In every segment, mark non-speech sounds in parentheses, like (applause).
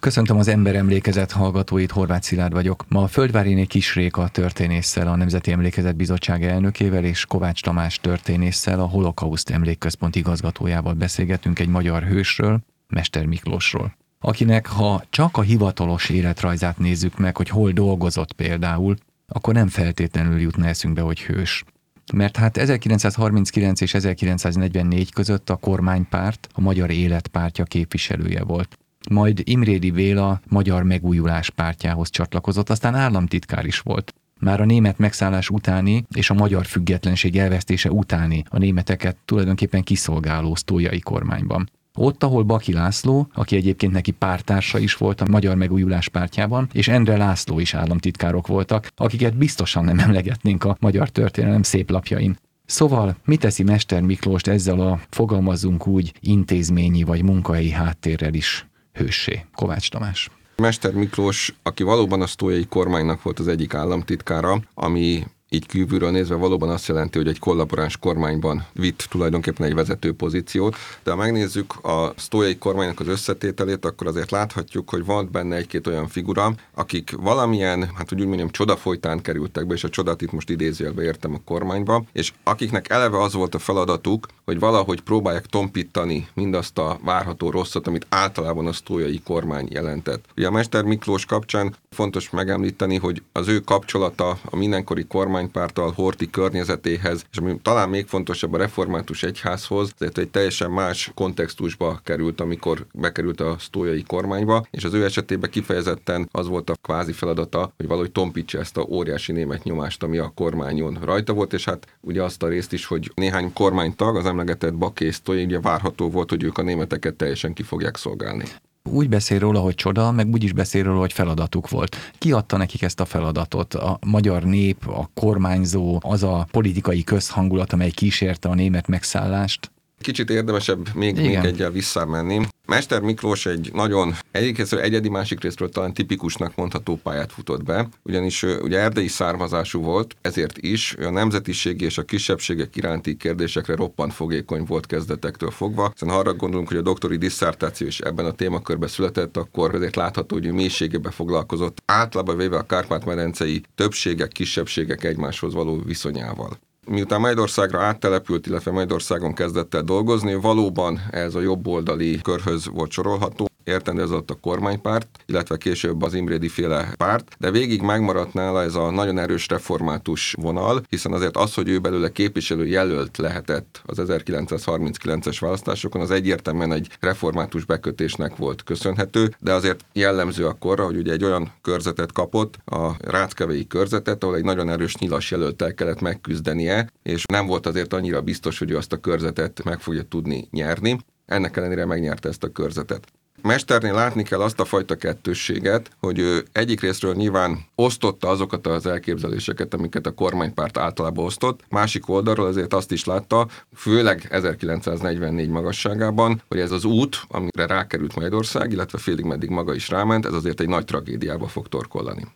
Köszöntöm az Ember Emlékezet hallgatóit, Horváth Szilárd vagyok. Ma a Földváriné Kisréka történésszel, a Nemzeti Emlékezet Bizottság elnökével és Kovács Tamás történésszel, a Holokauszt Emlékközpont igazgatójával beszélgetünk egy magyar hősről, Mester Miklósról akinek ha csak a hivatalos életrajzát nézzük meg, hogy hol dolgozott például, akkor nem feltétlenül jutna eszünkbe, hogy hős. Mert hát 1939 és 1944 között a kormánypárt a Magyar Életpártja képviselője volt. Majd Imrédi Béla Magyar Megújulás pártjához csatlakozott, aztán államtitkár is volt. Már a német megszállás utáni és a magyar függetlenség elvesztése utáni a németeket tulajdonképpen kiszolgáló sztójai kormányban. Ott, ahol Baki László, aki egyébként neki pártársa is volt a Magyar Megújulás pártjában, és Endre László is államtitkárok voltak, akiket biztosan nem emlegetnénk a magyar történelem szép lapjain. Szóval, mi teszi Mester Miklóst ezzel a, fogalmazzunk úgy, intézményi vagy munkahelyi háttérrel is hőssé? Kovács Tamás. Mester Miklós, aki valóban a sztójai kormánynak volt az egyik államtitkára, ami így kívülről nézve valóban azt jelenti, hogy egy kollaboráns kormányban vitt tulajdonképpen egy vezető pozíciót, de ha megnézzük a sztójai kormánynak az összetételét, akkor azért láthatjuk, hogy van benne egy-két olyan figura, akik valamilyen, hát úgy mondjam, csoda folytán kerültek be, és a csodát itt most idézőjelbe értem a kormányba, és akiknek eleve az volt a feladatuk, hogy valahogy próbálják tompítani mindazt a várható rosszat, amit általában a sztójai kormány jelentett. Ugye a Mester Miklós kapcsán fontos megemlíteni, hogy az ő kapcsolata a mindenkori kormány kormánypárttal, Horti környezetéhez, és ami talán még fontosabb a református egyházhoz, tehát egy teljesen más kontextusba került, amikor bekerült a sztójai kormányba, és az ő esetében kifejezetten az volt a kvázi feladata, hogy valahogy tompítsa ezt a óriási német nyomást, ami a kormányon rajta volt, és hát ugye azt a részt is, hogy néhány kormánytag, az emlegetett Bakész ugye várható volt, hogy ők a németeket teljesen ki fogják szolgálni úgy beszél róla, hogy csoda, meg úgy is beszél róla, hogy feladatuk volt. Ki adta nekik ezt a feladatot? A magyar nép, a kormányzó, az a politikai közhangulat, amely kísérte a német megszállást? Kicsit érdemesebb még, még egyel visszamenni. Mester Miklós egy nagyon egyik egyedi, másik részről talán tipikusnak mondható pályát futott be, ugyanis ugye erdei származású volt, ezért is a nemzetiségi és a kisebbségek iránti kérdésekre roppant fogékony volt kezdetektől fogva. Hiszen ha arra gondolunk, hogy a doktori disszertáció is ebben a témakörben született, akkor ezért látható, hogy mélységebe foglalkozott általában véve a Kárpát-medencei többségek, kisebbségek egymáshoz való viszonyával miután Magyarországra áttelepült, illetve Magyarországon kezdett el dolgozni, valóban ez a jobboldali körhöz volt sorolható, értendő ez ott a kormánypárt, illetve később az Imrédi féle párt, de végig megmaradt nála ez a nagyon erős református vonal, hiszen azért az, hogy ő belőle képviselő jelölt lehetett az 1939-es választásokon, az egyértelműen egy református bekötésnek volt köszönhető, de azért jellemző akkor, hogy ugye egy olyan körzetet kapott, a ráckevei körzetet, ahol egy nagyon erős nyilas jelöltel kellett megküzdenie, és nem volt azért annyira biztos, hogy ő azt a körzetet meg fogja tudni nyerni. Ennek ellenére megnyerte ezt a körzetet. Mesternél látni kell azt a fajta kettősséget, hogy ő egyik részről nyilván osztotta azokat az elképzeléseket, amiket a kormánypárt általában osztott, másik oldalról azért azt is látta, főleg 1944 magasságában, hogy ez az út, amire rákerült Magyarország, illetve félig meddig maga is ráment, ez azért egy nagy tragédiába fog torkollani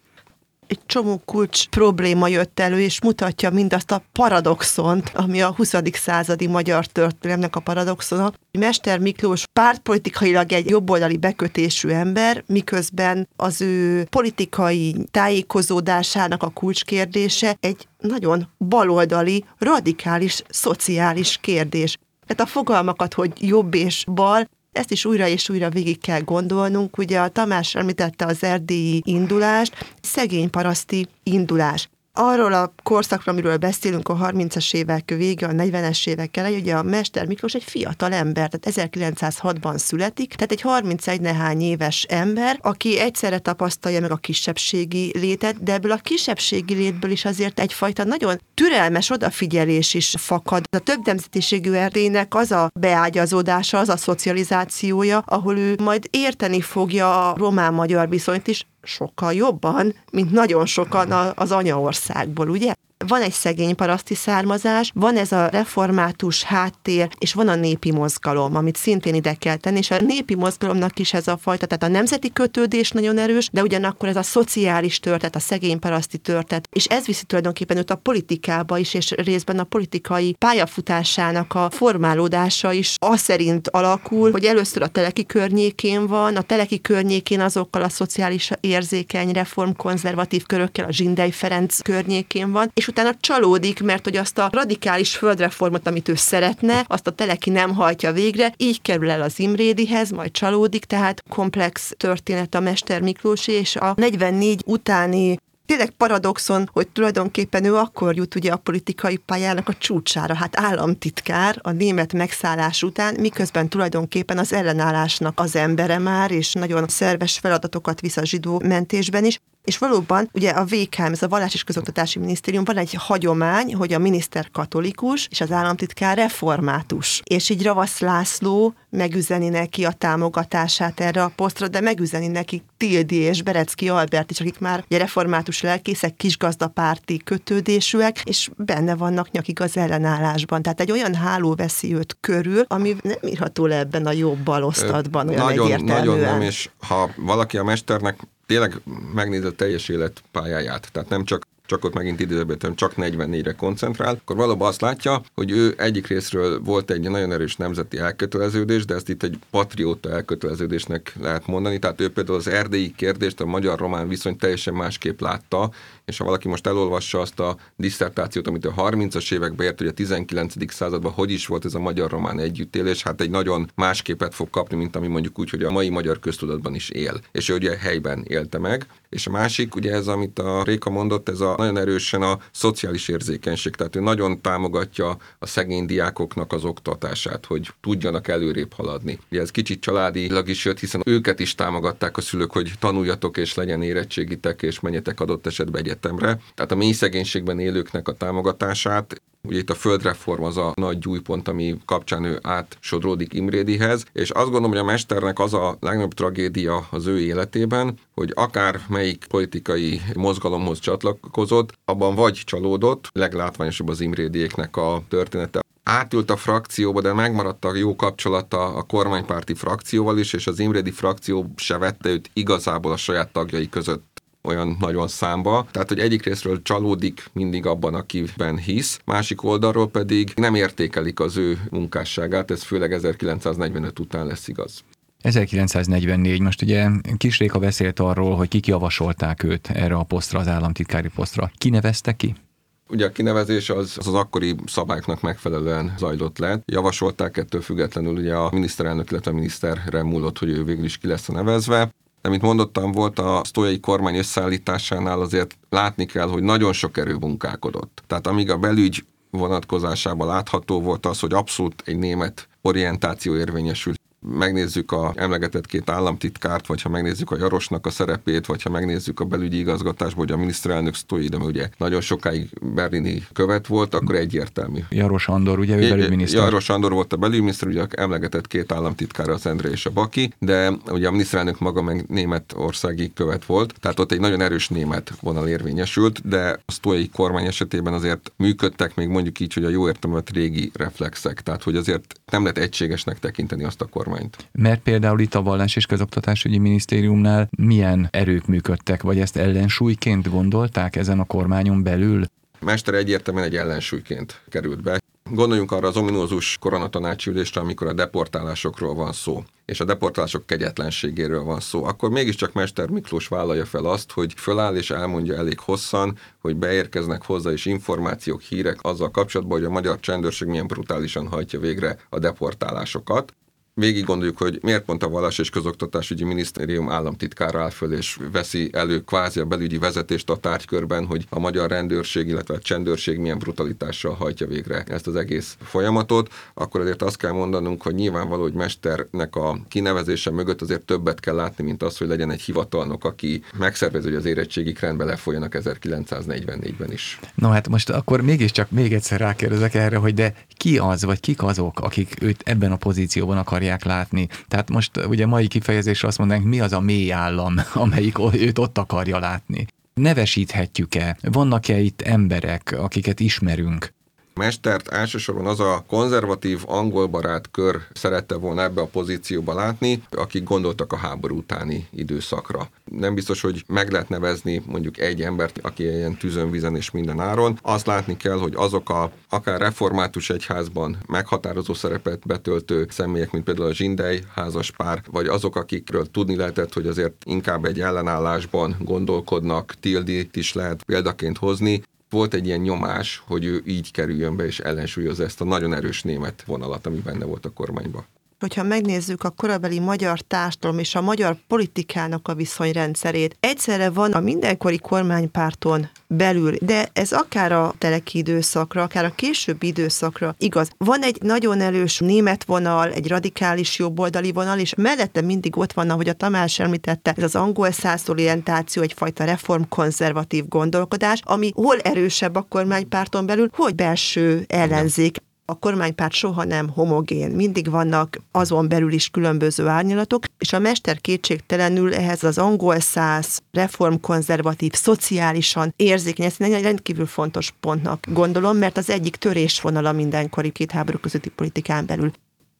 egy csomó kulcs probléma jött elő, és mutatja mindazt a paradoxont, ami a 20. századi magyar történelemnek a paradoxona. Mester Miklós pártpolitikailag egy jobboldali bekötésű ember, miközben az ő politikai tájékozódásának a kulcskérdése egy nagyon baloldali, radikális, szociális kérdés. Tehát a fogalmakat, hogy jobb és bal, ezt is újra és újra végig kell gondolnunk. Ugye a Tamás említette az erdélyi indulást, szegény paraszti indulás arról a korszakról, amiről beszélünk a 30-as évek vége, a 40-es évek elején, ugye a Mester Miklós egy fiatal ember, tehát 1906-ban születik, tehát egy 31 nehány éves ember, aki egyszerre tapasztalja meg a kisebbségi létet, de ebből a kisebbségi létből is azért egyfajta nagyon türelmes odafigyelés is fakad. A több nemzetiségű Erdélynek az a beágyazódása, az a szocializációja, ahol ő majd érteni fogja a román-magyar viszonyt is, sokkal jobban, mint nagyon sokan az anyaországból, ugye? Van egy szegény paraszti származás, van ez a református háttér, és van a népi mozgalom, amit szintén ide kell tenni, és a népi mozgalomnak is ez a fajta, tehát a nemzeti kötődés nagyon erős, de ugyanakkor ez a szociális történet, a szegény paraszti történet, és ez viszi tulajdonképpen őt a politikába is, és részben a politikai pályafutásának a formálódása is az szerint alakul, hogy először a teleki környékén van, a teleki környékén azokkal a szociális érzékeny reformkonzervatív körökkel, a Zsindei Ferenc környékén van, és utána csalódik, mert hogy azt a radikális földreformot, amit ő szeretne, azt a teleki nem hajtja végre, így kerül el az Imrédihez, majd csalódik, tehát komplex történet a Mester Miklós, és a 44 utáni tényleg paradoxon, hogy tulajdonképpen ő akkor jut ugye a politikai pályának a csúcsára, hát államtitkár a német megszállás után, miközben tulajdonképpen az ellenállásnak az embere már, és nagyon szerves feladatokat visz a zsidó mentésben is. És valóban, ugye a VKM, ez a Vallás és Közoktatási Minisztérium, van egy hagyomány, hogy a miniszter katolikus, és az államtitkár református. És így Ravasz László megüzeni neki a támogatását erre a posztra, de megüzeni neki Tildi és Berecki Albert is, akik már ugye református lelkészek, kisgazdapárti kötődésűek, és benne vannak nyakig az ellenállásban. Tehát egy olyan háló veszi őt körül, ami nem írható le ebben a jobb balosztatban. Nagyon, nagyon nem, és ha valaki a mesternek tényleg megnézi a teljes életpályáját, tehát nem csak csak ott megint időben csak 44-re koncentrál, akkor valóban azt látja, hogy ő egyik részről volt egy nagyon erős nemzeti elköteleződés, de ezt itt egy patrióta elköteleződésnek lehet mondani. Tehát ő például az erdélyi kérdést, a magyar-román viszony teljesen másképp látta, és ha valaki most elolvassa azt a diszertációt, amit a 30-as években ért, hogy a 19. században hogy is volt ez a magyar-román együttélés, hát egy nagyon más képet fog kapni, mint ami mondjuk úgy, hogy a mai magyar köztudatban is él. És ő ugye helyben élte meg. És a másik, ugye ez, amit a Réka mondott, ez a nagyon erősen a szociális érzékenység. Tehát ő nagyon támogatja a szegény diákoknak az oktatását, hogy tudjanak előrébb haladni. Ugye ez kicsit családilag is jött, hiszen őket is támogatták a szülők, hogy tanuljatok és legyen érettségitek, és menjetek adott esetben egyetemre. Tehát a mély szegénységben élőknek a támogatását. Ugye itt a földreform az a nagy gyújpont, ami kapcsán ő átsodródik Imrédihez, és azt gondolom, hogy a mesternek az a legnagyobb tragédia az ő életében, hogy akár melyik politikai mozgalomhoz csatlakozott, abban vagy csalódott, leglátványosabb az Imrédiéknek a története, átült a frakcióba, de megmaradt a jó kapcsolata a kormánypárti frakcióval is, és az Imrédi frakció se vette őt igazából a saját tagjai között olyan nagyon számba. Tehát, hogy egyik részről csalódik mindig abban, akiben hisz, másik oldalról pedig nem értékelik az ő munkásságát, ez főleg 1945 után lesz igaz. 1944, most ugye Kisréka beszélt arról, hogy kik javasolták őt erre a posztra, az államtitkári posztra. Ki nevezte ki? Ugye a kinevezés az, az, az akkori szabályoknak megfelelően zajlott le. Javasolták ettől függetlenül ugye a miniszterelnök, illetve a miniszterre múlott, hogy ő végül is ki lesz nevezve. De mint mondottam, volt a sztójai kormány összeállításánál azért látni kell, hogy nagyon sok erő munkálkodott. Tehát amíg a belügy vonatkozásában látható volt az, hogy abszolút egy német orientáció érvényesült megnézzük a emlegetett két államtitkárt, vagy ha megnézzük a Jarosnak a szerepét, vagy ha megnézzük a belügyi igazgatásból, hogy a miniszterelnök Sztói, de ugye nagyon sokáig berlini követ volt, akkor egyértelmű. Jaros Andor, ugye ő belügyminiszter. Jaros Andor volt a belügyminiszter, ugye emlegetett két államtitkár, az Endre és a Baki, de ugye a miniszterelnök maga meg németországi követ volt, tehát ott egy nagyon erős német vonal érvényesült, de a sztói kormány esetében azért működtek még mondjuk így, hogy a jó értelmet régi reflexek, tehát hogy azért nem lehet egységesnek tekinteni azt a kormányt kormányt. Mert például itt a Vallás és Közoktatásügyi Minisztériumnál milyen erők működtek, vagy ezt ellensúlyként gondolták ezen a kormányon belül? Mester egyértelműen egy ellensúlyként került be. Gondoljunk arra az ominózus koronatanácsülésre, amikor a deportálásokról van szó, és a deportálások kegyetlenségéről van szó, akkor mégiscsak Mester Miklós vállalja fel azt, hogy föláll és elmondja elég hosszan, hogy beérkeznek hozzá is információk, hírek azzal kapcsolatban, hogy a magyar csendőrség milyen brutálisan hajtja végre a deportálásokat végig gondoljuk, hogy miért pont a Vallás és Közoktatásügyi Minisztérium államtitkára áll föl és veszi elő kvázi a belügyi vezetést a tárgykörben, hogy a magyar rendőrség, illetve a csendőrség milyen brutalitással hajtja végre ezt az egész folyamatot, akkor azért azt kell mondanunk, hogy nyilvánvaló, hogy mesternek a kinevezése mögött azért többet kell látni, mint az, hogy legyen egy hivatalnok, aki megszervezi, hogy az érettségik rendbe lefolyanak 1944-ben is. No hát most akkor mégiscsak még egyszer rákérdezek erre, hogy de ki az, vagy kik azok, akik őt ebben a pozícióban akar akarják látni. Tehát most ugye mai kifejezésre azt mondanánk, mi az a mély állam, (laughs) amelyik őt ott akarja látni. nevesíthetjük-e? Vannak-e itt emberek, akiket ismerünk? Mestert elsősorban az a konzervatív angolbarát kör szerette volna ebbe a pozícióba látni, akik gondoltak a háború utáni időszakra. Nem biztos, hogy meg lehet nevezni mondjuk egy embert, aki ilyen tűzön, vizen és minden áron. Azt látni kell, hogy azok a akár református egyházban meghatározó szerepet betöltő személyek, mint például a Zsindei házas pár, vagy azok, akikről tudni lehetett, hogy azért inkább egy ellenállásban gondolkodnak, Tildit is lehet példaként hozni, volt egy ilyen nyomás, hogy ő így kerüljön be és ellensúlyozza ezt a nagyon erős német vonalat, ami benne volt a kormányban hogyha megnézzük a korabeli magyar társadalom és a magyar politikának a viszonyrendszerét, egyszerre van a mindenkori kormánypárton belül, de ez akár a teleki időszakra, akár a későbbi időszakra igaz. Van egy nagyon erős német vonal, egy radikális jobboldali vonal, és mellette mindig ott van, ahogy a Tamás említette, ez az angol száz orientáció, egyfajta reformkonzervatív gondolkodás, ami hol erősebb a kormánypárton belül, hogy belső ellenzék a kormánypárt soha nem homogén, mindig vannak azon belül is különböző árnyalatok, és a mester kétségtelenül ehhez az angol száz, reformkonzervatív, szociálisan érzékeny, ezt egy rendkívül fontos pontnak gondolom, mert az egyik törésvonala mindenkori két háború közötti politikán belül.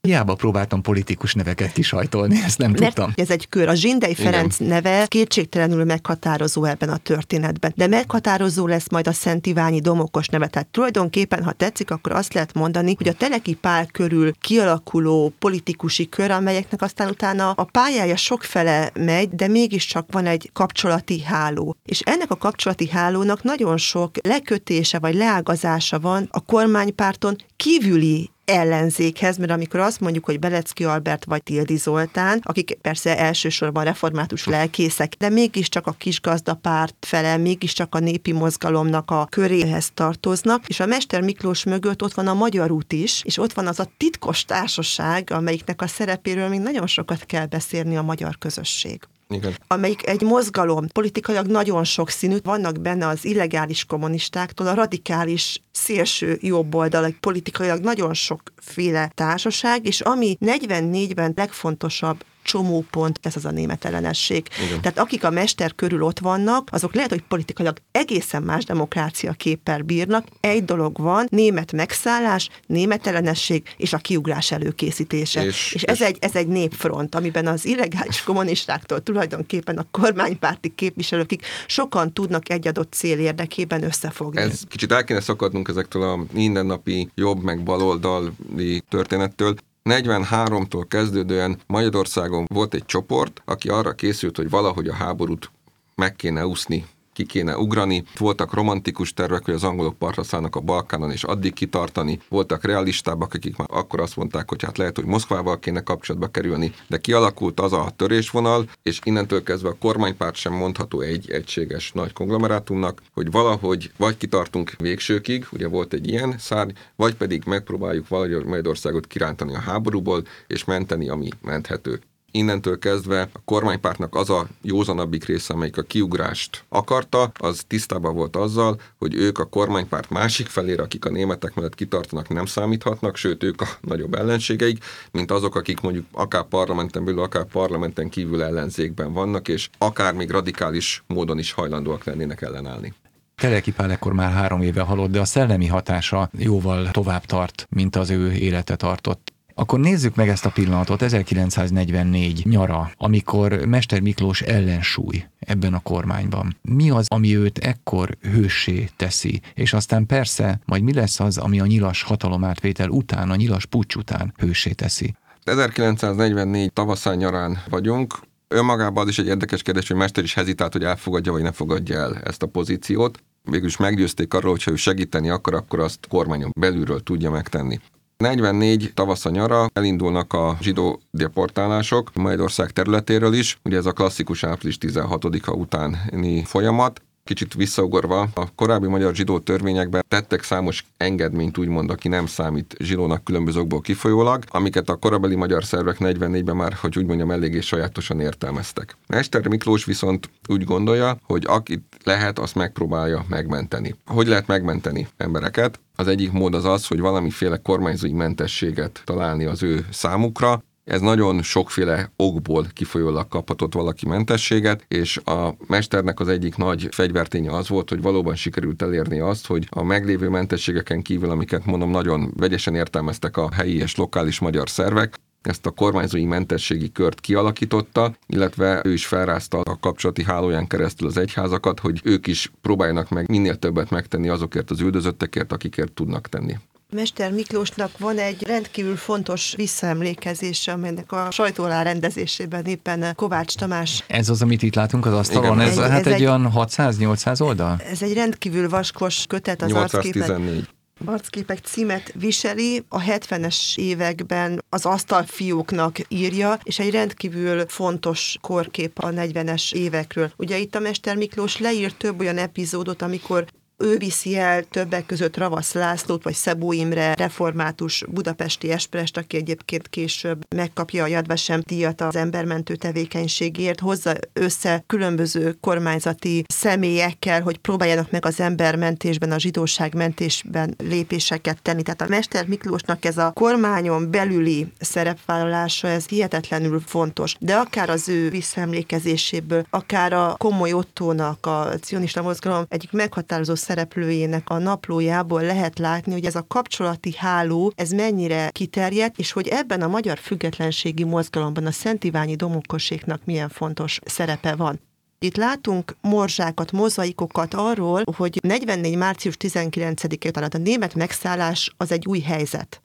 Hiába próbáltam politikus neveket kisajtolni, ezt nem Mert tudtam. Ez egy kör. A Zsindei Ferenc Igen. neve kétségtelenül meghatározó ebben a történetben. De meghatározó lesz majd a Szent Iványi Domokos neve. Tehát tulajdonképpen, ha tetszik, akkor azt lehet mondani, hogy a Teleki Pál körül kialakuló politikusi kör, amelyeknek aztán utána a pályája sokfele megy, de mégiscsak van egy kapcsolati háló. És ennek a kapcsolati hálónak nagyon sok lekötése vagy leágazása van a kormánypárton kívüli ellenzékhez, mert amikor azt mondjuk, hogy Belecki Albert vagy Tildi Zoltán, akik persze elsősorban református lelkészek, de mégiscsak a kisgazdapárt fele, mégiscsak a népi mozgalomnak a köréhez tartoznak, és a Mester Miklós mögött ott van a Magyar út is, és ott van az a titkos társaság, amelyiknek a szerepéről még nagyon sokat kell beszélni a magyar közösség. Igen. amelyik egy mozgalom, politikailag nagyon sok színű, vannak benne az illegális kommunistáktól a radikális szélső jobboldal, politikailag nagyon sokféle társaság, és ami 44-ben legfontosabb csomópont, ez az a német ellenesség. Igen. Tehát akik a mester körül ott vannak, azok lehet, hogy politikailag egészen más demokrácia képpel bírnak. Egy dolog van, német megszállás, német ellenesség és a kiugrás előkészítése. És, és ez, és... Egy, ez egy népfront, amiben az illegális kommunistáktól tulajdonképpen a kormánypárti képviselőkig sokan tudnak egy adott cél érdekében összefogni. Ez kicsit el kéne szakadnunk ezektől a mindennapi jobb meg baloldali történettől. 43-tól kezdődően Magyarországon volt egy csoport, aki arra készült, hogy valahogy a háborút meg kéne úszni ki kéne ugrani. Voltak romantikus tervek, hogy az angolok partra szállnak a Balkánon, és addig kitartani. Voltak realistábbak, akik már akkor azt mondták, hogy hát lehet, hogy Moszkvával kéne kapcsolatba kerülni, de kialakult az a törésvonal, és innentől kezdve a kormánypárt sem mondható egy egységes nagy konglomerátumnak, hogy valahogy vagy kitartunk végsőkig, ugye volt egy ilyen szárny, vagy pedig megpróbáljuk valahogy Magyarországot kirántani a háborúból, és menteni, ami menthető innentől kezdve a kormánypártnak az a józanabbik része, amelyik a kiugrást akarta, az tisztában volt azzal, hogy ők a kormánypárt másik felére, akik a németek mellett kitartanak, nem számíthatnak, sőt ők a nagyobb ellenségeik, mint azok, akik mondjuk akár parlamenten belül, akár parlamenten kívül ellenzékben vannak, és akár még radikális módon is hajlandóak lennének ellenállni. Teleki Pál ekkor már három éve halott, de a szellemi hatása jóval tovább tart, mint az ő élete tartott. Akkor nézzük meg ezt a pillanatot, 1944 nyara, amikor Mester Miklós ellensúly ebben a kormányban. Mi az, ami őt ekkor hőssé teszi? És aztán persze, majd mi lesz az, ami a nyilas hatalomátvétel után, a nyilas pucs után hőssé teszi? 1944 tavaszán nyarán vagyunk, önmagában az is egy érdekes kérdés, hogy Mester is hezitált, hogy elfogadja vagy ne fogadja el ezt a pozíciót. Végülis meggyőzték arról, hogy ha ő segíteni akar, akkor azt kormányon belülről tudja megtenni. 44 tavasz a nyara elindulnak a zsidó deportálások Magyarország területéről is. Ugye ez a klasszikus április 16-a utáni folyamat kicsit visszaugorva, a korábbi magyar zsidó törvényekben tettek számos engedményt, úgymond, aki nem számít zsidónak különböző okból kifolyólag, amiket a korabeli magyar szervek 44-ben már, hogy úgy mondjam, eléggé sajátosan értelmeztek. Mester Miklós viszont úgy gondolja, hogy akit lehet, azt megpróbálja megmenteni. Hogy lehet megmenteni embereket? Az egyik mód az az, hogy valamiféle kormányzói mentességet találni az ő számukra, Ez nagyon sokféle okból kifolyólag kaphatott valaki mentességet, és a mesternek az egyik nagy fegyverténye az volt, hogy valóban sikerült elérni azt, hogy a meglévő mentességeken kívül, amiket mondom, nagyon vegyesen értelmeztek a helyi és lokális magyar szervek, ezt a kormányzói mentességi kört kialakította, illetve ő is felrázta a kapcsolati hálóján keresztül az egyházakat, hogy ők is próbáljanak meg minél többet megtenni azokért az üldözöttekért, akikért tudnak tenni. Mester Miklósnak van egy rendkívül fontos visszaemlékezése, amelynek a sajtó alá rendezésében éppen Kovács Tamás. Ez az, amit itt látunk az asztalon, ez, egy, hát ez egy, egy olyan 600-800 oldal? Ez egy rendkívül vaskos kötet az 814 arcképek címet viseli, a 70-es években az asztalfióknak írja, és egy rendkívül fontos korkép a 40-es évekről. Ugye itt a Mester Miklós leír több olyan epizódot, amikor ő viszi el többek között Ravasz Lászlót, vagy Szabó Imre, református budapesti esprest, aki egyébként később megkapja a Jadvasem díjat az embermentő tevékenységért, hozza össze különböző kormányzati személyekkel, hogy próbáljanak meg az embermentésben, a zsidóság mentésben lépéseket tenni. Tehát a Mester Miklósnak ez a kormányon belüli szerepvállalása, ez hihetetlenül fontos. De akár az ő visszaemlékezéséből, akár a komoly Ottónak, a cionista mozgalom egyik meghatározó szereplőjének a naplójából lehet látni, hogy ez a kapcsolati háló, ez mennyire kiterjedt, és hogy ebben a magyar függetlenségi mozgalomban a Szent Iványi Domokoséknak milyen fontos szerepe van. Itt látunk morzsákat, mozaikokat arról, hogy 44. március 19-e után a német megszállás az egy új helyzet.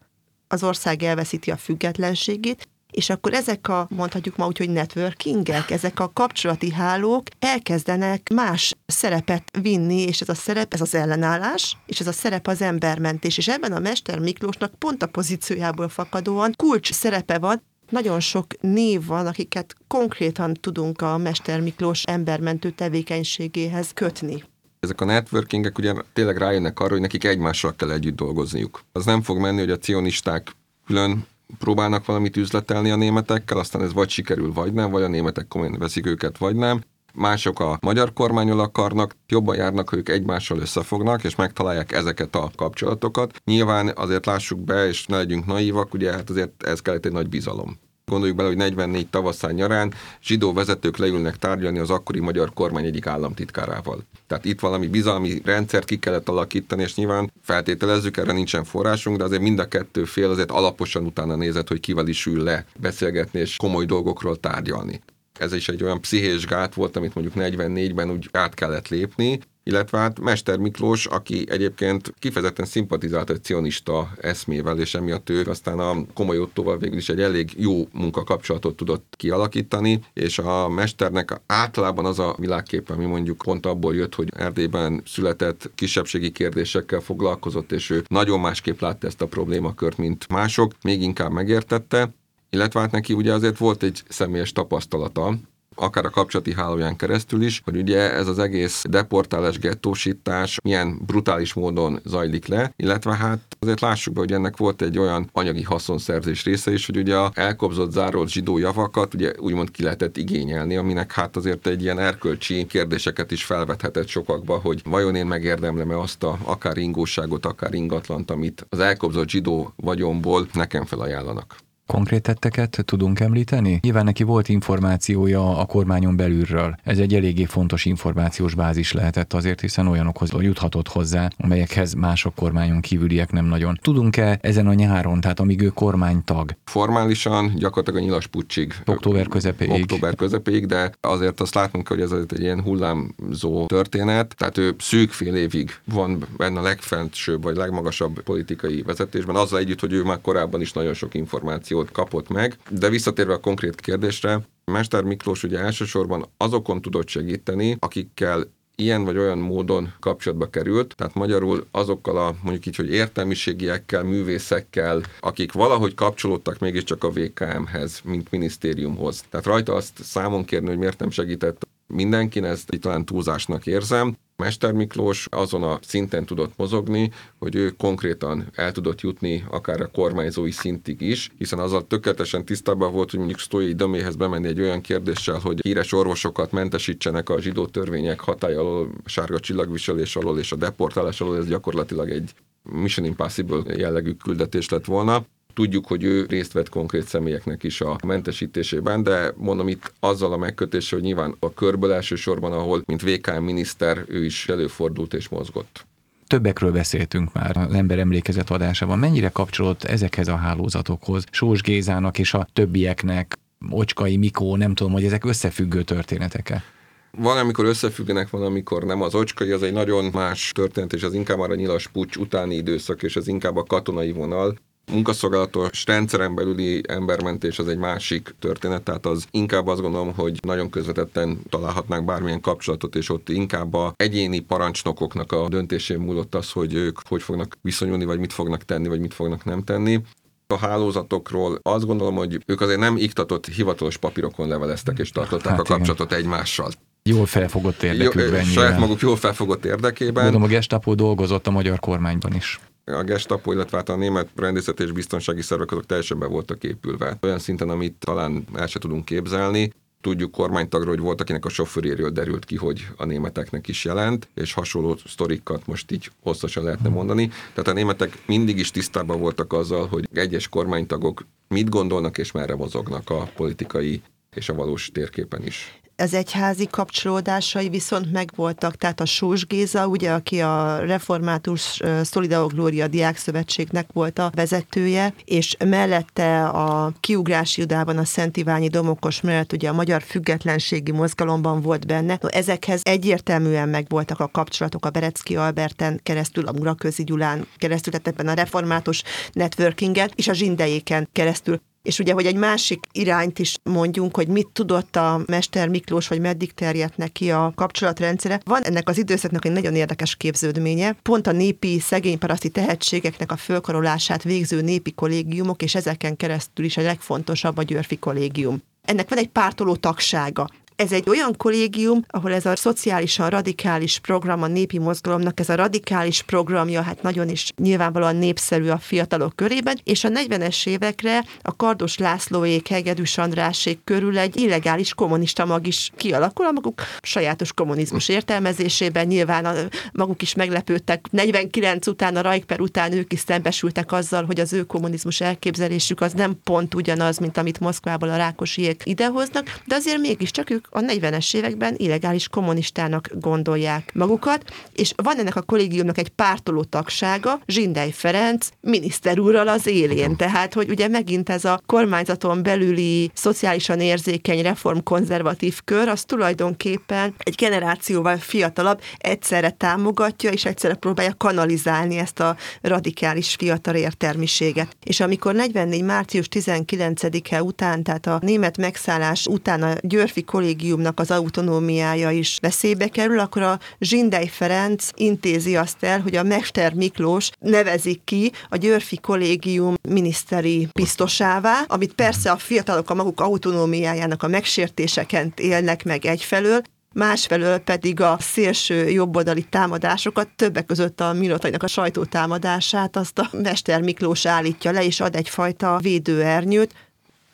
Az ország elveszíti a függetlenségét, és akkor ezek a, mondhatjuk ma úgy, hogy networkingek, ezek a kapcsolati hálók elkezdenek más szerepet vinni, és ez a szerep, ez az ellenállás, és ez a szerep az embermentés, és ebben a Mester Miklósnak pont a pozíciójából fakadóan kulcs szerepe van, nagyon sok név van, akiket konkrétan tudunk a Mester Miklós embermentő tevékenységéhez kötni. Ezek a networkingek ugye tényleg rájönnek arra, hogy nekik egymással kell együtt dolgozniuk. Az nem fog menni, hogy a cionisták külön próbálnak valamit üzletelni a németekkel, aztán ez vagy sikerül, vagy nem, vagy a németek komolyan veszik őket, vagy nem. Mások a magyar kormányol akarnak, jobban járnak, ők egymással összefognak, és megtalálják ezeket a kapcsolatokat. Nyilván azért lássuk be, és ne legyünk naívak, ugye hát azért ez kellett egy nagy bizalom. Gondoljuk bele, hogy 44 tavaszán nyarán zsidó vezetők leülnek tárgyalni az akkori magyar kormány egyik államtitkárával. Tehát itt valami bizalmi rendszert ki kellett alakítani, és nyilván feltételezzük, erre nincsen forrásunk, de azért mind a kettő fél azért alaposan utána nézett, hogy kivel is ül le beszélgetni és komoly dolgokról tárgyalni. Ez is egy olyan pszichés gát volt, amit mondjuk 44-ben úgy át kellett lépni, illetve hát Mester Miklós, aki egyébként kifejezetten szimpatizált egy cionista eszmével, és emiatt ő aztán a komoly Ottóval végül is egy elég jó munkakapcsolatot tudott kialakítani, és a mesternek általában az a világkép, ami mondjuk pont abból jött, hogy Erdélyben született kisebbségi kérdésekkel foglalkozott, és ő nagyon másképp látta ezt a problémakört, mint mások, még inkább megértette, illetve hát neki ugye azért volt egy személyes tapasztalata, akár a kapcsolati hálóján keresztül is, hogy ugye ez az egész deportálás, gettósítás milyen brutális módon zajlik le, illetve hát azért lássuk be, hogy ennek volt egy olyan anyagi haszonszerzés része is, hogy ugye a elkobzott, zárolt zsidó javakat ugye úgymond ki lehetett igényelni, aminek hát azért egy ilyen erkölcsi kérdéseket is felvethetett sokakba, hogy vajon én megérdemlem-e azt a akár ingóságot, akár ingatlant, amit az elkobzott zsidó vagyomból nekem felajánlanak. Konkrét tetteket tudunk említeni? Nyilván neki volt információja a kormányon belülről. Ez egy eléggé fontos információs bázis lehetett azért, hiszen olyanokhoz juthatott hozzá, amelyekhez mások kormányon kívüliek nem nagyon. Tudunk-e ezen a nyáron, tehát amíg ő kormánytag? Formálisan gyakorlatilag a nyilas pucsig. Október közepéig. Október közepéig, de azért azt látnunk, hogy ez egy ilyen hullámzó történet, tehát ő szűk fél évig van benne a legfelsőbb vagy legmagasabb politikai vezetésben, azzal együtt, hogy ő már korábban is nagyon sok információ információt kapott meg, de visszatérve a konkrét kérdésre, Mester Miklós ugye elsősorban azokon tudott segíteni, akikkel ilyen vagy olyan módon kapcsolatba került, tehát magyarul azokkal a mondjuk így, hogy értelmiségiekkel, művészekkel, akik valahogy kapcsolódtak mégiscsak a VKM-hez, mint minisztériumhoz. Tehát rajta azt számon kérni, hogy miért nem segített mindenkin, ezt itt talán túlzásnak érzem, Mester Miklós azon a szinten tudott mozogni, hogy ő konkrétan el tudott jutni akár a kormányzói szintig is, hiszen azzal tökéletesen tisztában volt, hogy mondjuk Sztójai Döméhez bemenni egy olyan kérdéssel, hogy híres orvosokat mentesítsenek a zsidó törvények hatály alól, sárga csillagviselés alól és a deportálás alól, ez gyakorlatilag egy Mission Impossible jellegű küldetés lett volna Tudjuk, hogy ő részt vett konkrét személyeknek is a mentesítésében, de mondom itt azzal a megkötéssel, hogy nyilván a körből elsősorban, ahol mint VKM miniszter ő is előfordult és mozgott. Többekről beszéltünk már az ember emlékezet adásában. Mennyire kapcsolódott ezekhez a hálózatokhoz, Sós Gézának és a többieknek, Ocskai, Mikó, nem tudom, hogy ezek összefüggő történetek -e? Van, amikor összefüggenek, van, amikor nem. Az ocskai az egy nagyon más történet, és az inkább már a nyilas pucs utáni időszak, és az inkább a katonai vonal munkaszolgálatos rendszeren belüli embermentés az egy másik történet, tehát az inkább azt gondolom, hogy nagyon közvetetten találhatnánk bármilyen kapcsolatot, és ott inkább a egyéni parancsnokoknak a döntésén múlott az, hogy ők hogy fognak viszonyulni, vagy mit fognak tenni, vagy mit fognak nem tenni. A hálózatokról azt gondolom, hogy ők azért nem iktatott hivatalos papírokon leveleztek és tartották hát a kapcsolatot igen. egymással. Jól felfogott érdekükben. Jó, saját maguk jól felfogott érdekében. Tudom, a Gestapo dolgozott a magyar kormányban is a Gestapo, illetve hát a német rendészet és biztonsági szervek azok teljesen be voltak épülve. Olyan szinten, amit talán el se tudunk képzelni. Tudjuk kormánytagról, hogy volt, akinek a sofőréről derült ki, hogy a németeknek is jelent, és hasonló sztorikat most így hosszasan lehetne mondani. Tehát a németek mindig is tisztában voltak azzal, hogy egyes kormánytagok mit gondolnak és merre mozognak a politikai és a valós térképen is az egyházi kapcsolódásai viszont megvoltak, tehát a Sós Géza, ugye, aki a Református Szolidao Glória Diákszövetségnek volt a vezetője, és mellette a kiugrási udában a Szent Iványi Domokos mellett ugye a Magyar Függetlenségi Mozgalomban volt benne. No, ezekhez egyértelműen megvoltak a kapcsolatok a Berecki Alberten keresztül, a Muraközi Gyulán keresztül, tehát ebben a református networkinget, és a zsindejéken keresztül. És ugye, hogy egy másik irányt is mondjunk, hogy mit tudott a Mester Miklós, vagy meddig terjedt neki a kapcsolatrendszere. Van ennek az időszaknak egy nagyon érdekes képződménye. Pont a népi szegényparaszti tehetségeknek a fölkarolását végző népi kollégiumok, és ezeken keresztül is a legfontosabb a Györfi kollégium ennek van egy pártoló tagsága. Ez egy olyan kollégium, ahol ez a szociálisan radikális program, a népi mozgalomnak ez a radikális programja, hát nagyon is nyilvánvalóan népszerű a fiatalok körében, és a 40-es évekre a Kardos Lászlóék, Hegedűs Andrásék körül egy illegális kommunista mag is kialakul, a maguk sajátos kommunizmus értelmezésében nyilván a, maguk is meglepődtek. 49 után, a Rajkper után ők is szembesültek azzal, hogy az ő kommunizmus elképzelésük az nem pont ugyanaz, mint amit Moszkvából a Rákosiék idehoznak, de azért mégiscsak ők a 40-es években illegális kommunistának gondolják magukat, és van ennek a kollégiumnak egy pártoló tagsága, Zsindej Ferenc miniszter úrral az élén. Tehát, hogy ugye megint ez a kormányzaton belüli szociálisan érzékeny reformkonzervatív kör, az tulajdonképpen egy generációval fiatalabb egyszerre támogatja, és egyszerre próbálja kanalizálni ezt a radikális fiatal értelmiséget. És amikor 44. március 19-e után, tehát a német megszállás után a Györfi kollégium kollégiumnak az autonómiája is veszélybe kerül, akkor a Zsindej Ferenc intézi azt el, hogy a Mester Miklós nevezik ki a Györfi kollégium miniszteri biztosává, amit persze a fiatalok a maguk autonómiájának a megsértéseken élnek meg egyfelől, másfelől pedig a szélső jobboldali támadásokat, többek között a Milotainak a sajtótámadását, azt a Mester Miklós állítja le, és ad egyfajta védőernyőt,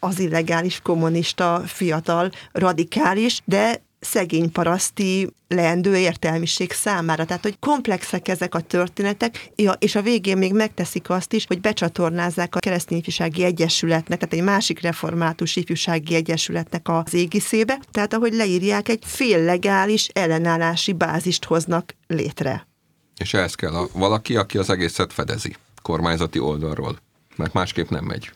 az illegális kommunista fiatal radikális, de szegény paraszti leendő értelmiség számára. Tehát, hogy komplexek ezek a történetek, és a végén még megteszik azt is, hogy becsatornázzák a Keresztény Ifjúsági Egyesületnek, tehát egy másik református ifjúsági egyesületnek az égiszébe, tehát ahogy leírják, egy féllegális ellenállási bázist hoznak létre. És ehhez kell a, valaki, aki az egészet fedezi kormányzati oldalról, mert másképp nem megy.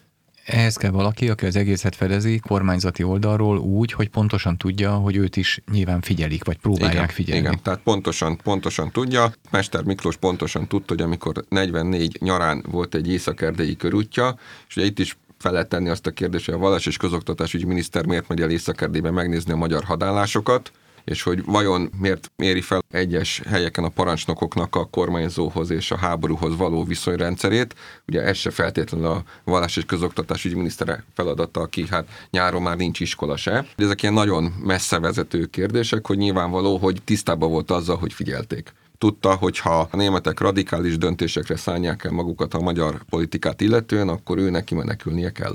Ehhez kell valaki, aki az egészet fedezi kormányzati oldalról úgy, hogy pontosan tudja, hogy őt is nyilván figyelik, vagy próbálják igen, figyelni. Igen, tehát pontosan, pontosan tudja. Mester Miklós pontosan tudta, hogy amikor 44 nyarán volt egy északerdei körútja, és ugye itt is fel lehet tenni azt a kérdést, hogy a vallás és közoktatásügyi miniszter miért megy el Észak-Erdélybe megnézni a magyar hadállásokat, és hogy vajon miért méri fel egyes helyeken a parancsnokoknak a kormányzóhoz és a háborúhoz való viszonyrendszerét. Ugye ez se feltétlenül a vallás és közoktatás minisztere feladata, aki hát nyáron már nincs iskola se. Ezek ilyen nagyon messze vezető kérdések, hogy nyilvánvaló, hogy tisztában volt azzal, hogy figyelték tudta, hogy ha a németek radikális döntésekre szállják el magukat a magyar politikát illetően, akkor ő neki menekülnie kell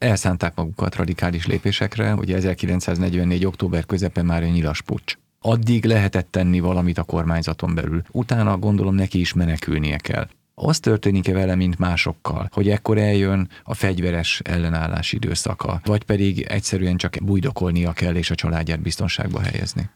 elszánták magukat radikális lépésekre, ugye 1944. október közepén már egy nyilas pucs. Addig lehetett tenni valamit a kormányzaton belül. Utána gondolom neki is menekülnie kell. az történik-e vele, mint másokkal, hogy ekkor eljön a fegyveres ellenállás időszaka, vagy pedig egyszerűen csak bújdokolnia kell és a családját biztonságba helyezni?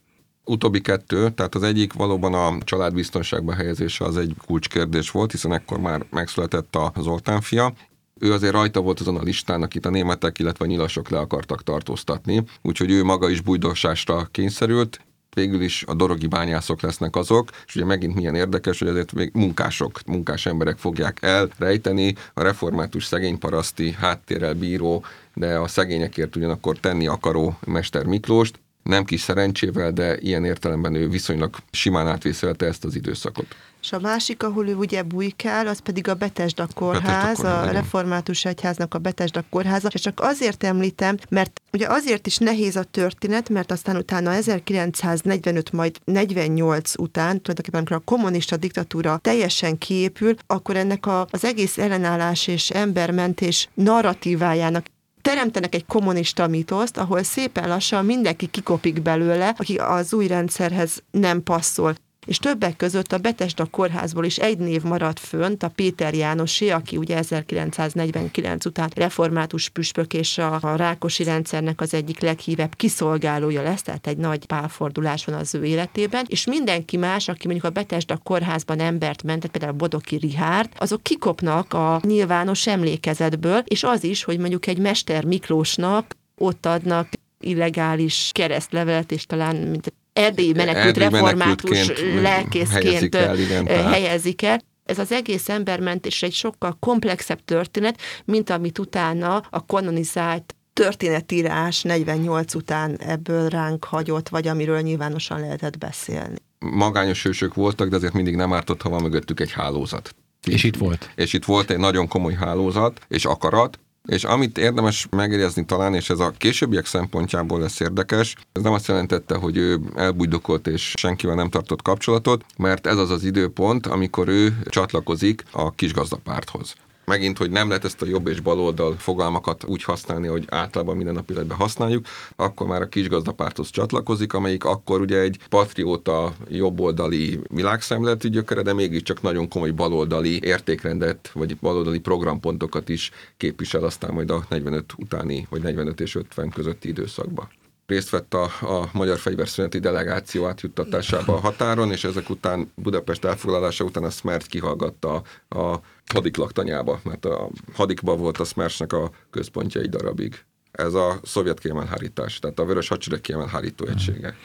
Utóbbi kettő, tehát az egyik valóban a családbiztonságba helyezése az egy kulcskérdés volt, hiszen ekkor már megszületett a Zoltán fia, ő azért rajta volt azon a listán, akit a németek, illetve a nyilasok le akartak tartóztatni, úgyhogy ő maga is bújdosásra kényszerült, végül is a dorogi bányászok lesznek azok, és ugye megint milyen érdekes, hogy ezért még munkások, munkás emberek fogják elrejteni, a református szegényparaszti háttérrel bíró, de a szegényekért ugyanakkor tenni akaró Mester Miklóst, nem kis szerencsével, de ilyen értelemben ő viszonylag simán átvészelte ezt az időszakot. És a másik, ahol ő ugye bujkál, az pedig a Betesda kórház, Betesda a református egyháznak a Betesda kórháza, és csak azért említem, mert ugye azért is nehéz a történet, mert aztán utána 1945, majd 48 után, tulajdonképpen amikor a kommunista diktatúra teljesen kiépül, akkor ennek a, az egész ellenállás és embermentés narratívájának teremtenek egy kommunista mitoszt, ahol szépen lassan mindenki kikopik belőle, aki az új rendszerhez nem passzol és többek között a Betesda kórházból is egy név maradt fönt, a Péter Jánosé, aki ugye 1949 után református püspök és a, a Rákosi rendszernek az egyik leghívebb kiszolgálója lesz, tehát egy nagy pálfordulás van az ő életében, és mindenki más, aki mondjuk a Betesda kórházban embert ment, például Bodoki Rihárd, azok kikopnak a nyilvános emlékezetből, és az is, hogy mondjuk egy Mester Miklósnak ott adnak illegális keresztlevelet, és talán mint erdélyi menekült református lelkészként el, igen, helyezik el. Ez az egész embermentés egy sokkal komplexebb történet, mint amit utána a kanonizált történetírás 48 után ebből ránk hagyott, vagy amiről nyilvánosan lehetett beszélni. Magányos hősök voltak, de azért mindig nem ártott, ha van mögöttük egy hálózat. És itt volt. És itt volt egy nagyon komoly hálózat és akarat, és amit érdemes megjegyezni talán, és ez a későbbiek szempontjából lesz érdekes, ez nem azt jelentette, hogy ő elbújdokolt és senkivel nem tartott kapcsolatot, mert ez az az időpont, amikor ő csatlakozik a kisgazdapárthoz megint, hogy nem lehet ezt a jobb és baloldal fogalmakat úgy használni, hogy általában minden nap életben használjuk, akkor már a kisgazdapárthoz csatlakozik, amelyik akkor ugye egy patrióta jobboldali világszemletű gyökere, de mégiscsak nagyon komoly baloldali értékrendet, vagy baloldali programpontokat is képvisel aztán majd a 45 utáni, vagy 45 és 50 közötti időszakban részt vett a, a magyar fegyverszüneti delegáció átjuttatásába a határon, és ezek után Budapest elfoglalása után a Smert kihallgatta a, a hadik laktanyába, mert a hadikba volt a Smersnek a központja egy darabig. Ez a szovjet kiemelhárítás, tehát a vörös hadsereg kiemelhárító egysége.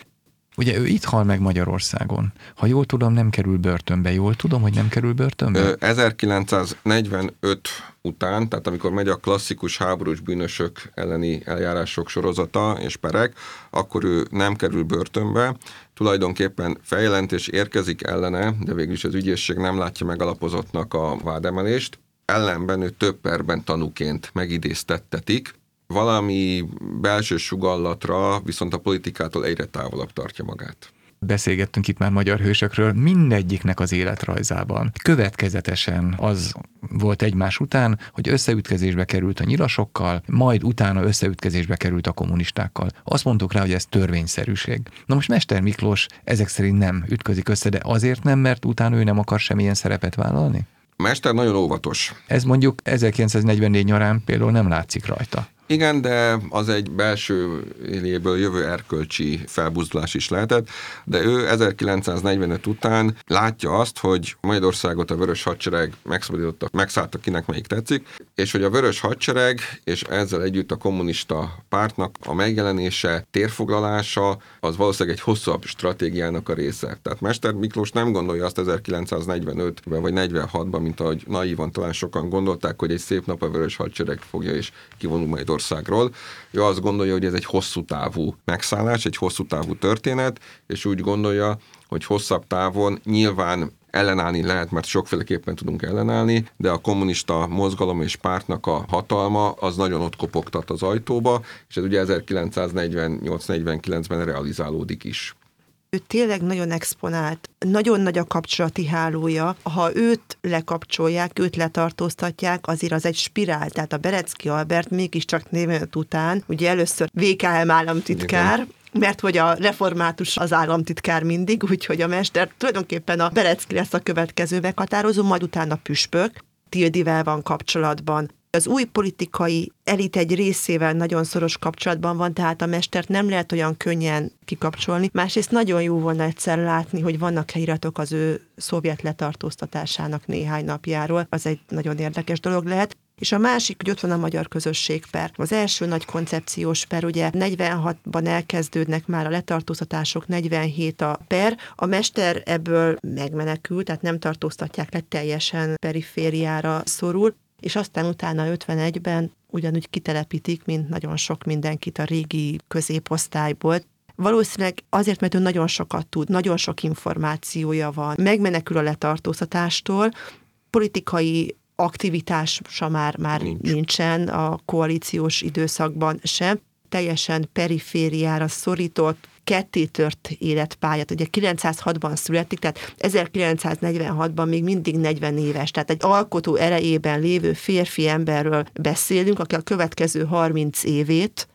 Ugye ő itt hal meg Magyarországon. Ha jól tudom, nem kerül börtönbe. Jól tudom, hogy nem kerül börtönbe? 1945 után, tehát amikor megy a klasszikus háborús bűnösök elleni eljárások sorozata és perek, akkor ő nem kerül börtönbe, tulajdonképpen feljelentés érkezik ellene, de végül is az ügyészség nem látja megalapozottnak a vádemelést, ellenben ő több perben tanúként megidéztettetik, valami belső sugallatra viszont a politikától egyre távolabb tartja magát beszélgettünk itt már magyar hősökről, mindegyiknek az életrajzában következetesen az volt egymás után, hogy összeütkezésbe került a nyilasokkal, majd utána összeütkezésbe került a kommunistákkal. Azt mondtuk rá, hogy ez törvényszerűség. Na most Mester Miklós ezek szerint nem ütközik össze, de azért nem, mert utána ő nem akar semmilyen szerepet vállalni? Mester nagyon óvatos. Ez mondjuk 1944 nyarán például nem látszik rajta. Igen, de az egy belső éléből jövő erkölcsi felbuzdulás is lehetett, de ő 1945 után látja azt, hogy Magyarországot a Vörös Hadsereg megszabadította, megszállta kinek melyik tetszik, és hogy a Vörös Hadsereg és ezzel együtt a kommunista pártnak a megjelenése, térfoglalása az valószínűleg egy hosszabb stratégiának a része. Tehát Mester Miklós nem gondolja azt 1945-ben vagy 46-ban, mint ahogy naívan talán sokan gondolták, hogy egy szép nap a Vörös Hadsereg fogja és kivonul majd Magyarországról. Ő azt gondolja, hogy ez egy hosszú távú megszállás, egy hosszú távú történet, és úgy gondolja, hogy hosszabb távon nyilván ellenállni lehet, mert sokféleképpen tudunk ellenállni, de a kommunista mozgalom és pártnak a hatalma az nagyon ott kopogtat az ajtóba, és ez ugye 1948-49-ben realizálódik is ő tényleg nagyon exponált, nagyon nagy a kapcsolati hálója. Ha őt lekapcsolják, őt letartóztatják, azért az egy spirál. Tehát a Berecki Albert mégiscsak néven után, ugye először VKM államtitkár, Igen mert hogy a református az államtitkár mindig, úgyhogy a mester tulajdonképpen a Berecki lesz a következő meghatározó, majd utána püspök, Tildivel van kapcsolatban. Az új politikai elit egy részével nagyon szoros kapcsolatban van, tehát a mestert nem lehet olyan könnyen kikapcsolni. Másrészt nagyon jó volna egyszer látni, hogy vannak iratok az ő szovjet letartóztatásának néhány napjáról. Az egy nagyon érdekes dolog lehet. És a másik, hogy ott van a magyar közösség per. Az első nagy koncepciós per, ugye 46-ban elkezdődnek már a letartóztatások, 47 a per. A mester ebből megmenekült, tehát nem tartóztatják le teljesen perifériára szorul, és aztán utána 51-ben ugyanúgy kitelepítik, mint nagyon sok mindenkit a régi középosztályból, Valószínűleg azért, mert ő nagyon sokat tud, nagyon sok információja van, megmenekül a letartóztatástól, politikai aktivitása már, már Nincs. nincsen a koalíciós időszakban sem, teljesen perifériára szorított, ketté tört életpályát. Ugye 906-ban születik, tehát 1946-ban még mindig 40 éves, tehát egy alkotó erejében lévő férfi emberről beszélünk, aki a következő 30 évét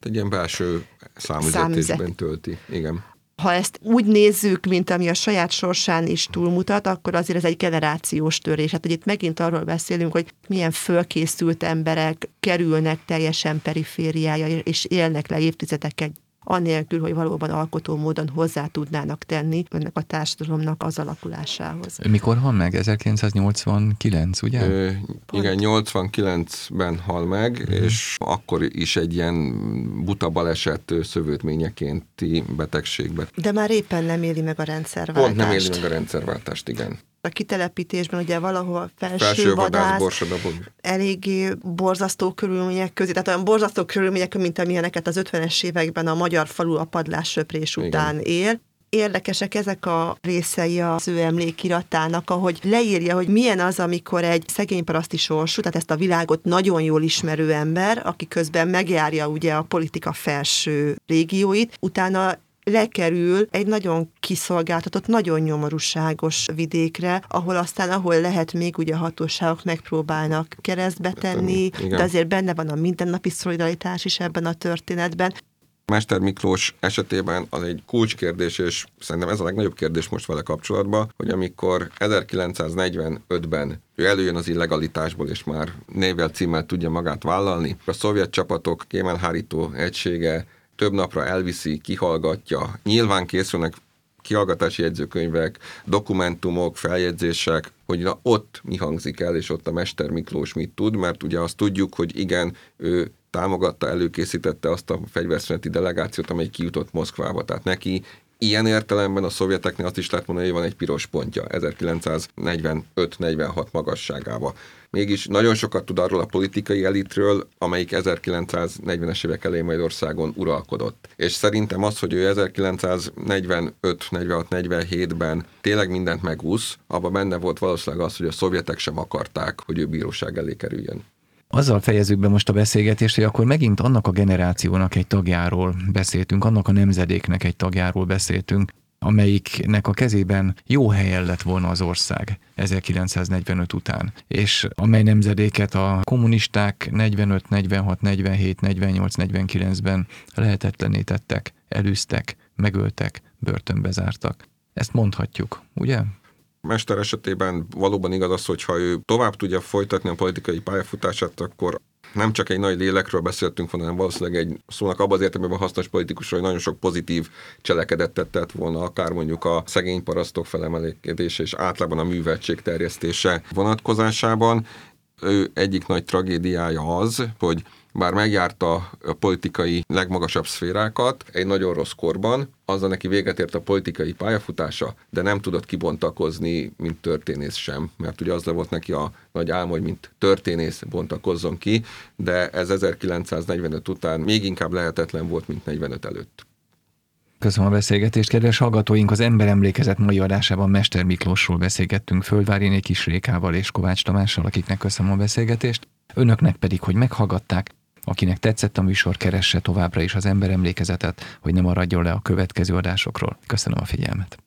egy ilyen belső számüzetésben tölti. Igen ha ezt úgy nézzük, mint ami a saját sorsán is túlmutat, akkor azért ez egy generációs törés. Hát, hogy itt megint arról beszélünk, hogy milyen fölkészült emberek kerülnek teljesen perifériája, és élnek le évtizedeket anélkül, hogy valóban alkotó módon hozzá tudnának tenni ennek a társadalomnak az alakulásához. Mikor hal meg? 1989, ugye? Ö, igen, 89-ben hal meg, mm. és akkor is egy ilyen buta baleset szövődményekénti betegségbe. De már éppen nem éli meg a rendszerváltást. Pont nem éli meg a rendszerváltást, igen a kitelepítésben ugye valahol felső, felső vadász, eléggé borzasztó körülmények közé, tehát olyan borzasztó körülmények, mint amilyeneket az 50-es években a magyar falu a padlássöprés után Igen. él. Érdekesek ezek a részei az ő emlékiratának, ahogy leírja, hogy milyen az, amikor egy szegény paraszti sorsú, tehát ezt a világot nagyon jól ismerő ember, aki közben megjárja ugye a politika felső régióit, utána lekerül egy nagyon kiszolgáltatott, nagyon nyomorúságos vidékre, ahol aztán, ahol lehet még ugye a hatóságok megpróbálnak keresztbe tenni, de azért benne van a mindennapi szolidaritás is ebben a történetben. Mester Miklós esetében az egy kulcskérdés, és szerintem ez a legnagyobb kérdés most vele kapcsolatban, hogy amikor 1945-ben ő előjön az illegalitásból, és már névvel címmel tudja magát vállalni, a szovjet csapatok kémelhárító egysége több napra elviszi, kihallgatja. Nyilván készülnek kihallgatási jegyzőkönyvek, dokumentumok, feljegyzések, hogy na, ott mi hangzik el, és ott a Mester Miklós mit tud, mert ugye azt tudjuk, hogy igen, ő támogatta, előkészítette azt a fegyverszüneti delegációt, amely kijutott Moszkvába. Tehát neki Ilyen értelemben a szovjeteknél azt is lehet mondani, hogy van egy piros pontja 1945-46 magasságába. Mégis nagyon sokat tud arról a politikai elitről, amelyik 1940-es évek elején Magyarországon uralkodott. És szerintem az, hogy ő 1945, 46, 47-ben tényleg mindent megúsz, abban benne volt valószínűleg az, hogy a szovjetek sem akarták, hogy ő bíróság elé kerüljön. Azzal fejezzük be most a beszélgetést, hogy akkor megint annak a generációnak egy tagjáról beszéltünk, annak a nemzedéknek egy tagjáról beszéltünk, amelyiknek a kezében jó helyen lett volna az ország 1945 után, és amely nemzedéket a kommunisták 45, 46, 47, 48, 49-ben lehetetlené tettek, elűztek, megöltek, börtönbe zártak. Ezt mondhatjuk, ugye? Mester esetében valóban igaz az, hogy ha ő tovább tudja folytatni a politikai pályafutását, akkor nem csak egy nagy lélekről beszéltünk volna, hanem valószínűleg egy szónak abban az értelemben hasznos politikusról, hogy nagyon sok pozitív cselekedetet tett volna, akár mondjuk a szegény parasztok felemelkedése és általában a műveltség terjesztése vonatkozásában. Ő egyik nagy tragédiája az, hogy bár megjárta a politikai legmagasabb szférákat egy nagyon rossz korban, azzal neki véget ért a politikai pályafutása, de nem tudott kibontakozni, mint történész sem, mert ugye az volt neki a nagy álma, hogy mint történész bontakozzon ki, de ez 1945 után még inkább lehetetlen volt, mint 45 előtt. Köszönöm a beszélgetést, kedves hallgatóink! Az Emlékezet mai adásában Mester Miklósról beszélgettünk Földváriné Kis Rékával és Kovács Tamással, akiknek köszönöm a beszélgetést. Önöknek pedig, hogy meghallgatták, Akinek tetszett a műsor, keresse továbbra is az ember emlékezetet, hogy ne maradjon le a következő adásokról. Köszönöm a figyelmet!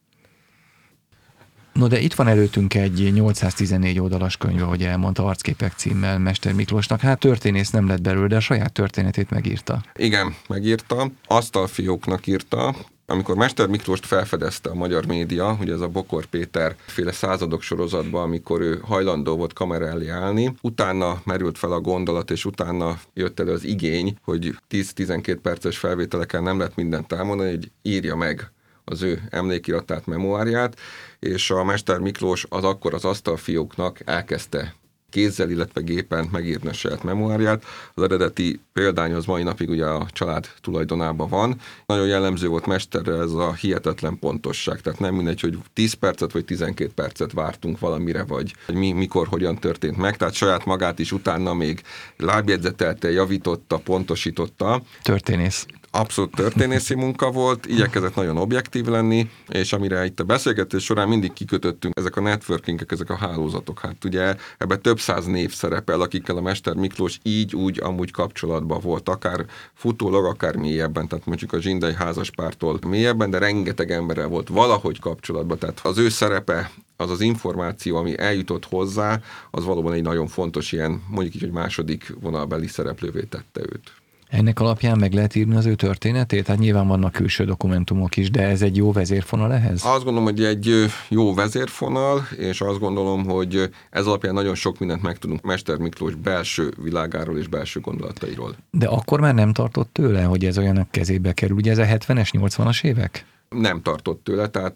No de itt van előttünk egy 814 oldalas könyv, ahogy elmondta, arcképek címmel Mester Miklósnak. Hát történész nem lett belőle, de a saját történetét megírta. Igen, megírta. Asztalfióknak írta, amikor Mester Miklóst felfedezte a magyar média, ugye ez a Bokor Péter féle századok sorozatban, amikor ő hajlandó volt kamera elé állni, utána merült fel a gondolat, és utána jött elő az igény, hogy 10-12 perces felvételeken nem lehet mindent elmondani, hogy írja meg az ő emlékiratát, memoáriát, és a Mester Miklós az akkor az asztalfióknak elkezdte kézzel, illetve gépen megírni a saját memoáriát. Az eredeti példány az mai napig ugye a család tulajdonában van. Nagyon jellemző volt mesterre ez a hihetetlen pontosság, tehát nem mindegy, hogy 10 percet vagy 12 percet vártunk valamire, vagy hogy mi, mikor, hogyan történt meg, tehát saját magát is utána még lábjegyzetelte, javította, pontosította. Történész abszolút történészi munka volt, igyekezett nagyon objektív lenni, és amire itt a beszélgetés során mindig kikötöttünk, ezek a networkingek, ezek a hálózatok. Hát ugye ebbe több száz név szerepel, akikkel a Mester Miklós így, úgy, amúgy kapcsolatban volt, akár futólag, akár mélyebben, tehát mondjuk a zsindai házaspártól mélyebben, de rengeteg emberrel volt valahogy kapcsolatban, tehát az ő szerepe az az információ, ami eljutott hozzá, az valóban egy nagyon fontos ilyen, mondjuk így, hogy második vonalbeli szereplővé tette őt. Ennek alapján meg lehet írni az ő történetét? Hát nyilván vannak külső dokumentumok is, de ez egy jó vezérfonal ehhez? Azt gondolom, hogy egy jó vezérfonal, és azt gondolom, hogy ez alapján nagyon sok mindent megtudunk Mester Miklós belső világáról és belső gondolatairól. De akkor már nem tartott tőle, hogy ez olyan kezébe kerül. Ugye ez a 70-es, 80-as évek? Nem tartott tőle, tehát...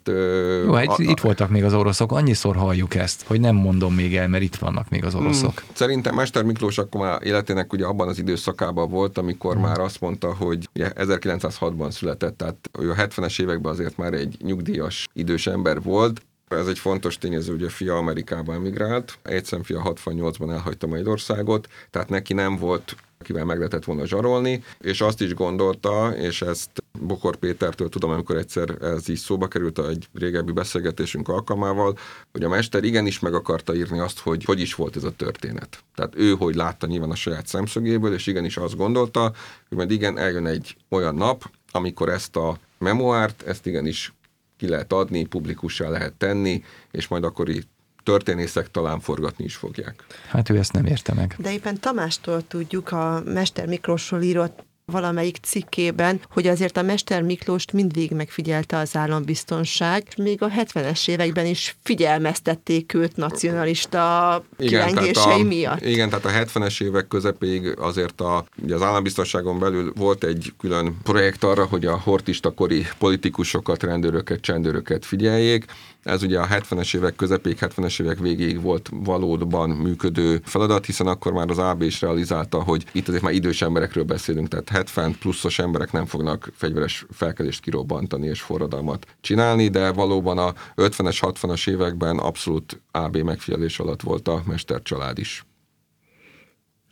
Jó, hát a, itt voltak még az oroszok, annyiszor halljuk ezt, hogy nem mondom még el, mert itt vannak még az hmm, oroszok. Hmm, szerintem Mester Miklós akkor már életének ugye abban az időszakában volt, amikor hmm. már azt mondta, hogy ugye 1906-ban született, tehát ő a 70-es években azért már egy nyugdíjas idős ember volt, ez egy fontos tényező, hogy a fia Amerikába emigrált, egyszerűen fia 68-ban elhagyta Magyarországot, tehát neki nem volt akivel meg lehetett volna zsarolni, és azt is gondolta, és ezt Bokor Pétertől tudom, amikor egyszer ez is szóba került egy régebbi beszélgetésünk alkalmával, hogy a mester igenis meg akarta írni azt, hogy hogy is volt ez a történet. Tehát ő hogy látta nyilván a saját szemszögéből, és igenis azt gondolta, hogy majd igen, eljön egy olyan nap, amikor ezt a memoárt, ezt igenis ki lehet adni, publikussá lehet tenni, és majd akkor itt történészek talán forgatni is fogják. Hát ő ezt nem érte meg. De éppen Tamástól tudjuk, a Mester Miklósról írott valamelyik cikkében, hogy azért a Mester Miklóst mindvégig megfigyelte az állambiztonság, még a 70-es években is figyelmeztették őt nacionalista kilengései a, miatt. Igen, tehát a 70-es évek közepéig azért a, ugye az állambiztonságon belül volt egy külön projekt arra, hogy a hortista kori politikusokat, rendőröket, csendőröket figyeljék, ez ugye a 70-es évek közepéig, 70-es évek végéig volt valóban működő feladat, hiszen akkor már az AB is realizálta, hogy itt azért már idős emberekről beszélünk, tehát 70 pluszos emberek nem fognak fegyveres felkelést kirobbantani és forradalmat csinálni, de valóban a 50-es, 60-as években abszolút AB megfigyelés alatt volt a mestercsalád is.